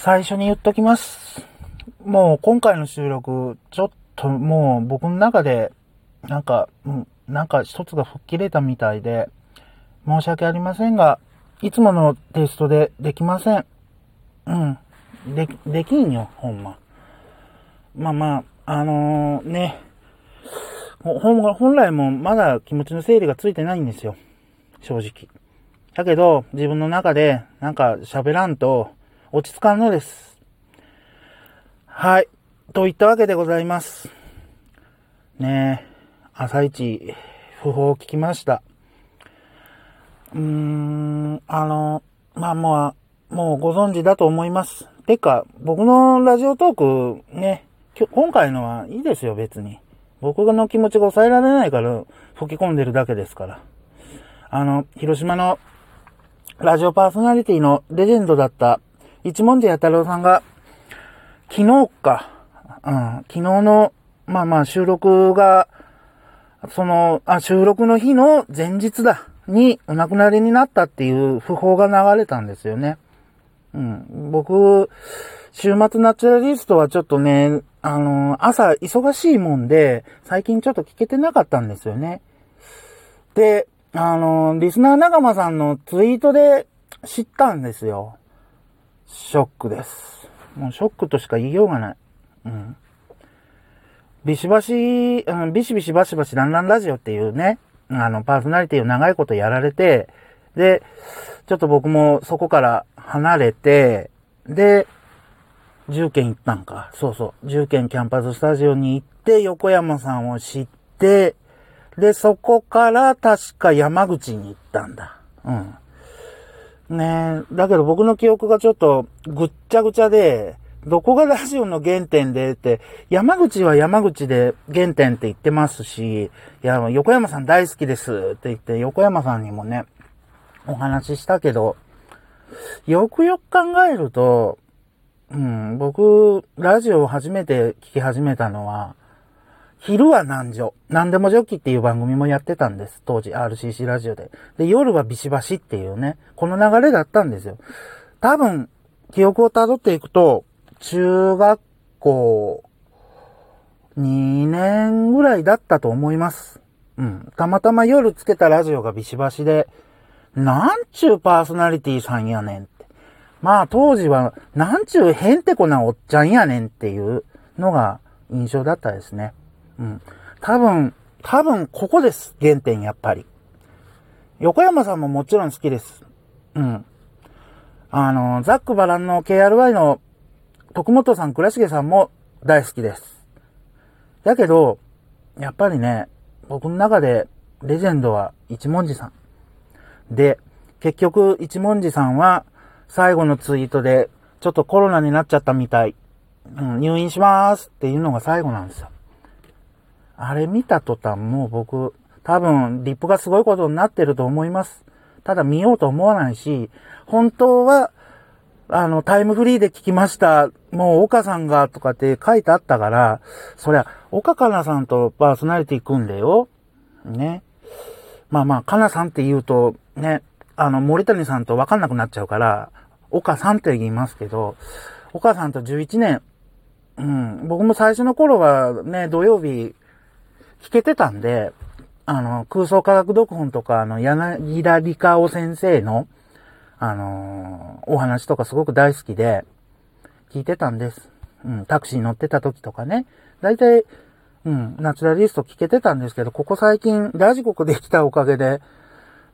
最初に言っときます。もう今回の収録、ちょっともう僕の中で、なんか、なんか一つが吹っ切れたみたいで、申し訳ありませんが、いつものテイストでできません。うん。で、できんよ、ほんま。まあまあ、あのーね、ほ本本来もまだ気持ちの整理がついてないんですよ。正直。だけど、自分の中で、なんか喋らんと、落ち着かんのです。はい。といったわけでございます。ねえ、朝一、訃報を聞きました。うーん、あの、まあもう、もうご存知だと思います。てか、僕のラジオトーク、ね、今回のはいいですよ、別に。僕の気持ちが抑えられないから、吹き込んでるだけですから。あの、広島のラジオパーソナリティのレジェンドだった一文字弥太郎さんが、昨日か、うん、昨日の、まあまあ収録が、その、あ、収録の日の前日だ、にお亡くなりになったっていう訃報が流れたんですよね。うん、僕、週末ナチュラリストはちょっとね、あの、朝忙しいもんで、最近ちょっと聞けてなかったんですよね。で、あの、リスナー仲間さんのツイートで知ったんですよ。ショックです。もうショックとしか言いようがない。うん。ビシバシ、うん、ビシビシバシバシランランラジオっていうね、あの、パーソナリティを長いことやられて、で、ちょっと僕もそこから離れて、で、重県行ったんか。そうそう。重県キャンパススタジオに行って、横山さんを知って、で、そこから確か山口に行ったんだ。うん。ね。え、だけど僕の記憶がちょっとぐっちゃぐちゃで、どこがラジオの原点でって、山口は山口で原点って言ってますし、いや、横山さん大好きですって言って、横山さんにもね、お話ししたけど、よくよく考えると、うん、僕、ラジオを初めて聞き始めたのは、昼は南女。何でもジョッキっていう番組もやってたんです。当時 RCC ラジオで。で、夜はビシバシっていうね、この流れだったんですよ。多分、記憶を辿っていくと、中学校2年ぐらいだったと思います。うん。たまたま夜つけたラジオがビシバシで、なんちゅうパーソナリティさんやねんって。まあ当時は、なんちゅうへんてこなおっちゃんやねんっていうのが印象だったですね。うん。多分、多分ここです。原点やっぱり。横山さんももちろん好きです。うん。あの、ザックバランの KRY の徳本さん、倉重さんも大好きです。だけど、やっぱりね、僕の中でレジェンドは一文字さん。で、結局一文字さんは最後のツイートでちょっとコロナになっちゃったみたい。うん、入院しますっていうのが最後なんですよ。あれ見た途端もう僕、多分リップがすごいことになってると思います。ただ見ようと思わないし、本当は、あの、タイムフリーで聞きました。もう岡さんがとかって書いてあったから、そりゃ、岡かなさんとパーソナリティ組んでよ。ね。まあまあ、かなさんって言うと、ね、あの、森谷さんと分かんなくなっちゃうから、岡さんって言いますけど、岡さんと11年、うん、僕も最初の頃はね、土曜日、聞けてたんで、あの、空想科学読本とか、あの、柳田理香夫先生の、あのーお話とかすごく大好きで、聞いてたんです。うん、タクシー乗ってた時とかね。大体、うん、ナチュラリスト聞けてたんですけど、ここ最近、ラジコクできたおかげで、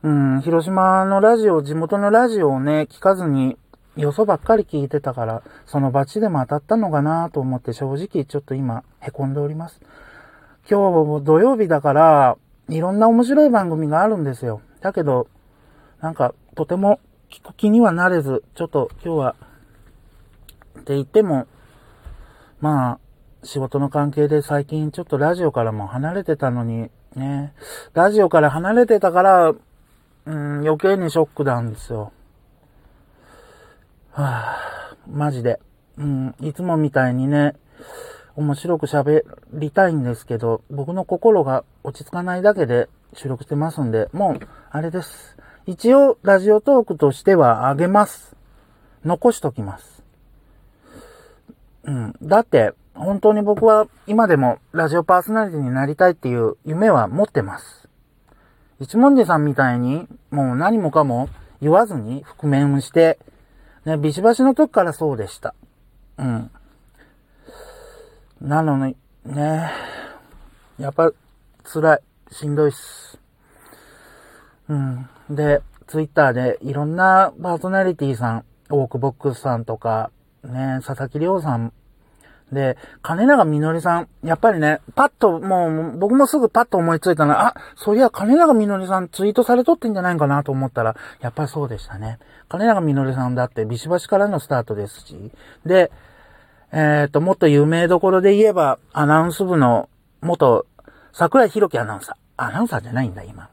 うん、広島のラジオ、地元のラジオをね、聞かずに、よそばっかり聞いてたから、そのバチでも当たったのかなと思って正直ちょっと今、凹んでおります。今日も土曜日だから、いろんな面白い番組があるんですよ。だけど、なんか、とても聞く気にはなれず、ちょっと今日は、って言っても、まあ、仕事の関係で最近ちょっとラジオからも離れてたのに、ね、ラジオから離れてたから、うん、余計にショックなんですよ。はぁ、マジで。うん、いつもみたいにね、面白く喋りたいんですけど、僕の心が落ち着かないだけで収録してますんで、もう、あれです。一応、ラジオトークとしてはあげます。残しときます。うん。だって、本当に僕は今でもラジオパーソナリティになりたいっていう夢は持ってます。一文字さんみたいに、もう何もかも言わずに覆面をして、ね、ビシバシの時からそうでした。うん。なのに、ね、やっぱ辛い。しんどいっす。うん。で、ツイッターでいろんなパーソナリティさん、オークボックスさんとか、ね、佐々木亮さん、で、金永みのりさん、やっぱりね、パッと、もう、僕もすぐパッと思いついたのは、あ、そういや、金永みのりさんツイートされとってんじゃないかなと思ったら、やっぱりそうでしたね。金永みのりさんだって、ビシバシからのスタートですし、で、えっ、と、もっと有名どころで言えば、アナウンス部の元、桜井宏樹アナウンサー。アナウンサーじゃないんだ、今。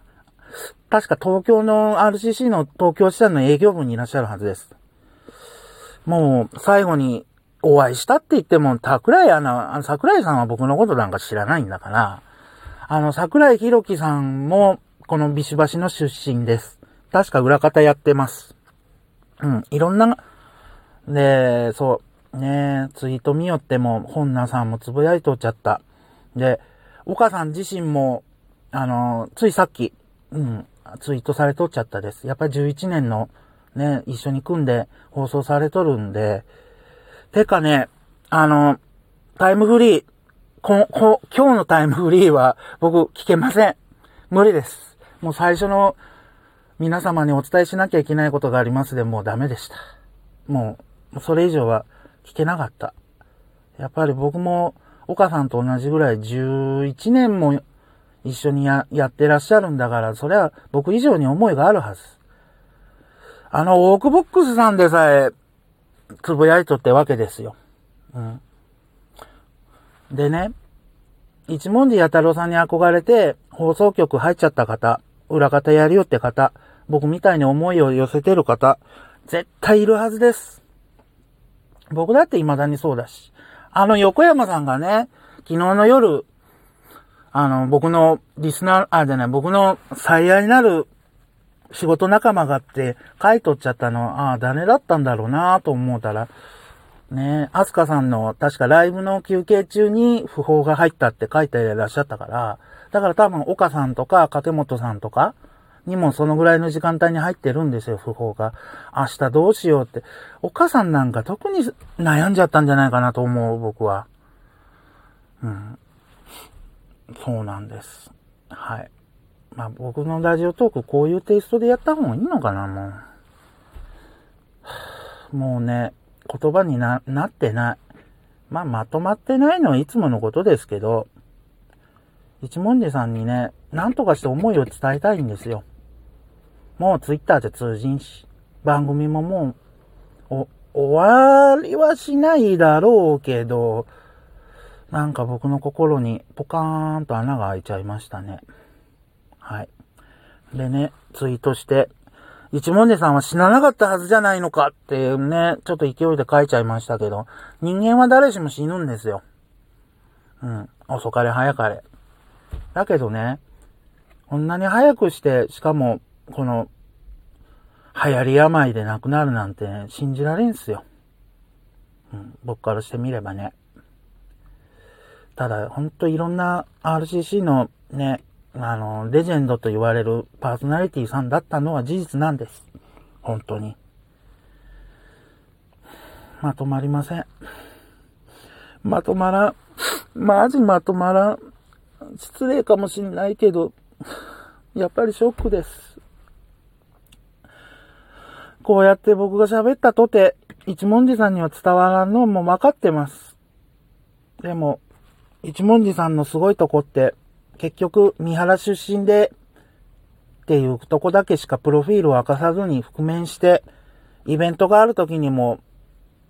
確か東京の RCC の東京支社の営業部にいらっしゃるはずです。もう、最後にお会いしたって言っても、桜井アナ、桜井さんは僕のことなんか知らないんだから、あの、桜井宏樹さんも、このビシバシの出身です。確か裏方やってます。うん、いろんな、で、そう、ねえツイート見よっても、本名さんもつぶやいとっちゃった。で、岡さん自身も、あの、ついさっき、うん、ツイートされとっちゃったです。やっぱり11年の、ね、一緒に組んで放送されとるんで、てかね、あの、タイムフリー、こ、こ、今日のタイムフリーは僕聞けません。無理です。もう最初の皆様にお伝えしなきゃいけないことがありますでもうダメでした。もう、それ以上は聞けなかった。やっぱり僕も岡さんと同じぐらい11年も一緒にや、やってらっしゃるんだから、それは僕以上に思いがあるはず。あの、オークボックスさんでさえ、つぶやいとってわけですよ。うん。でね、一文字弥太郎さんに憧れて、放送局入っちゃった方、裏方やるよって方、僕みたいに思いを寄せてる方、絶対いるはずです。僕だって未だにそうだし。あの横山さんがね、昨日の夜、あの、僕のリスナー、あ、じゃない、僕の最愛になる仕事仲間がって書いとっちゃったの、ああ、誰だったんだろうなと思うたら、ねアスカさんの確かライブの休憩中に訃報が入ったって書いていらっしゃったから、だから多分岡さんとか掛本さんとかにもそのぐらいの時間帯に入ってるんですよ、訃報が。明日どうしようって。岡さんなんか特に悩んじゃったんじゃないかなと思う、僕は。うん。そうなんです。はい。まあ僕のラジオトークこういうテイストでやった方がいいのかな、もう。もうね、言葉にな、なってない。まあまとまってないのはいつものことですけど、一文字さんにね、なんとかして思いを伝えたいんですよ。もうツイッターで通じんし、番組ももう、お、終わりはしないだろうけど、なんか僕の心にポカーンと穴が開いちゃいましたね。はい。でね、ツイートして、一文字さんは死ななかったはずじゃないのかっていうね、ちょっと勢いで書いちゃいましたけど、人間は誰しも死ぬんですよ。うん。遅かれ早かれ。だけどね、こんなに早くして、しかも、この、流行り病で亡くなるなんて、信じられんすよ。うん、僕からしてみればね。ただ、ほんといろんな RCC のね、あの、レジェンドと言われるパーソナリティさんだったのは事実なんです。本当に。まとまりません。まとまらん。マジまとまらん。失礼かもしんないけど、やっぱりショックです。こうやって僕が喋ったとて、一文字さんには伝わらんのも分かってます。でも、一文字さんのすごいとこって、結局、三原出身で、っていうとこだけしかプロフィールを明かさずに覆面して、イベントがある時にも、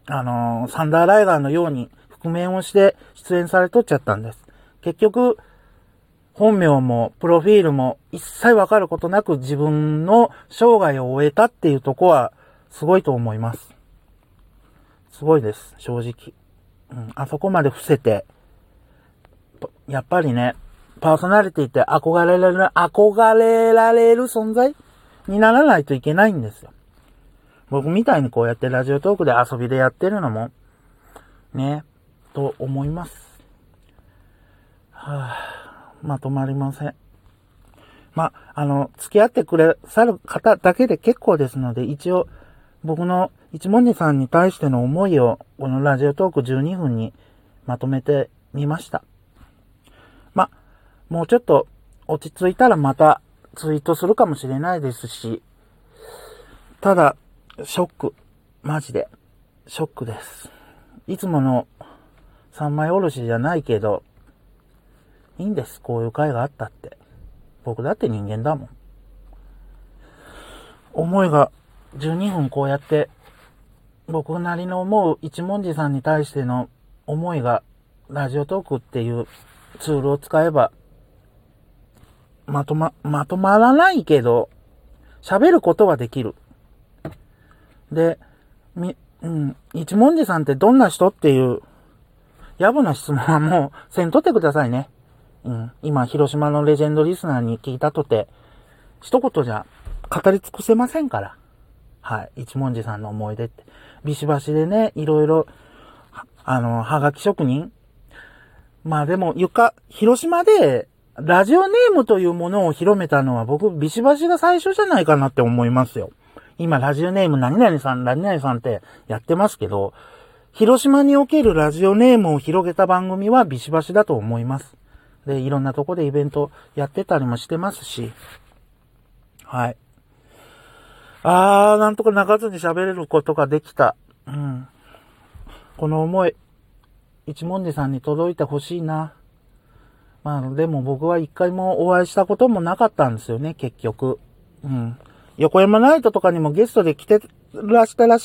あのーサンダーライガーのように覆面をして出演されとっちゃったんです。結局、本名もプロフィールも一切わかることなく自分の生涯を終えたっていうとこはすごいと思います。すごいです、正直。うん、あそこまで伏せて、やっぱりね、パーソナリティって憧れられる、憧れられる存在にならないといけないんですよ。僕みたいにこうやってラジオトークで遊びでやってるのも、ね、と思います。はあ、まとまりません。ま、あの、付き合ってくれさる方だけで結構ですので、一応、僕の一文字さんに対しての思いを、このラジオトーク12分にまとめてみました。ま、もうちょっと落ち着いたらまたツイートするかもしれないですし、ただ、ショック。マジで。ショックです。いつもの三枚おろしじゃないけど、いいんです。こういう会があったって。僕だって人間だもん。思いが12分こうやって、僕なりの思う一文字さんに対しての思いが、ラジオトークっていうツールを使えば、まとま、まとまらないけど、喋ることはできる。で、み、うん、一文字さんってどんな人っていう、野暮な質問はもう、せんとってくださいね。うん、今、広島のレジェンドリスナーに聞いたとて、一言じゃ語り尽くせませんから。はい。一文字さんの思い出って。ビシバシでね、いろいろ、あの、はがき職人まあでも、床、広島で、ラジオネームというものを広めたのは僕、ビシバシが最初じゃないかなって思いますよ。今、ラジオネーム何々さん、何々さんってやってますけど、広島におけるラジオネームを広げた番組はビシバシだと思います。で、いろんなとこでイベントやってたりもしてますし、はい。あー、なんとか泣かずに喋れることができた。うん。この思い、一文字さんに届いてほしいな。まあ、でも僕は一回もお会いしたこともなかったんですよね、結局。うん。横山ナイトとかにもゲストで来てらしたらし